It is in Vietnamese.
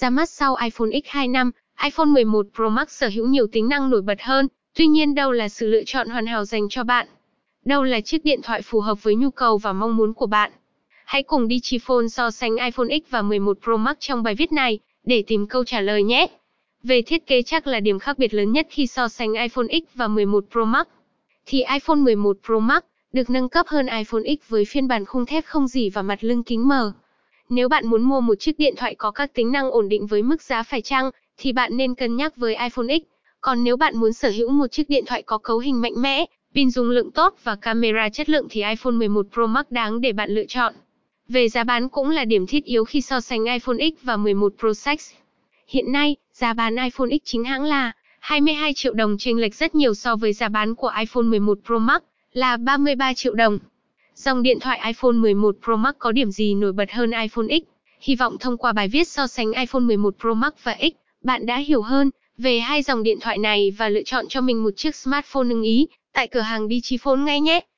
Ra mắt sau iPhone X2 năm, iPhone 11 Pro Max sở hữu nhiều tính năng nổi bật hơn, tuy nhiên đâu là sự lựa chọn hoàn hảo dành cho bạn? Đâu là chiếc điện thoại phù hợp với nhu cầu và mong muốn của bạn? Hãy cùng Digiphone so sánh iPhone X và 11 Pro Max trong bài viết này, để tìm câu trả lời nhé. Về thiết kế chắc là điểm khác biệt lớn nhất khi so sánh iPhone X và 11 Pro Max. Thì iPhone 11 Pro Max được nâng cấp hơn iPhone X với phiên bản khung thép không dỉ và mặt lưng kính mờ. Nếu bạn muốn mua một chiếc điện thoại có các tính năng ổn định với mức giá phải chăng, thì bạn nên cân nhắc với iPhone X. Còn nếu bạn muốn sở hữu một chiếc điện thoại có cấu hình mạnh mẽ, pin dung lượng tốt và camera chất lượng thì iPhone 11 Pro Max đáng để bạn lựa chọn. Về giá bán cũng là điểm thiết yếu khi so sánh iPhone X và 11 Pro Max. Hiện nay, giá bán iPhone X chính hãng là 22 triệu đồng chênh lệch rất nhiều so với giá bán của iPhone 11 Pro Max là 33 triệu đồng. Dòng điện thoại iPhone 11 Pro Max có điểm gì nổi bật hơn iPhone X? Hy vọng thông qua bài viết so sánh iPhone 11 Pro Max và X, bạn đã hiểu hơn về hai dòng điện thoại này và lựa chọn cho mình một chiếc smartphone ưng ý tại cửa hàng Digiphone ngay nhé.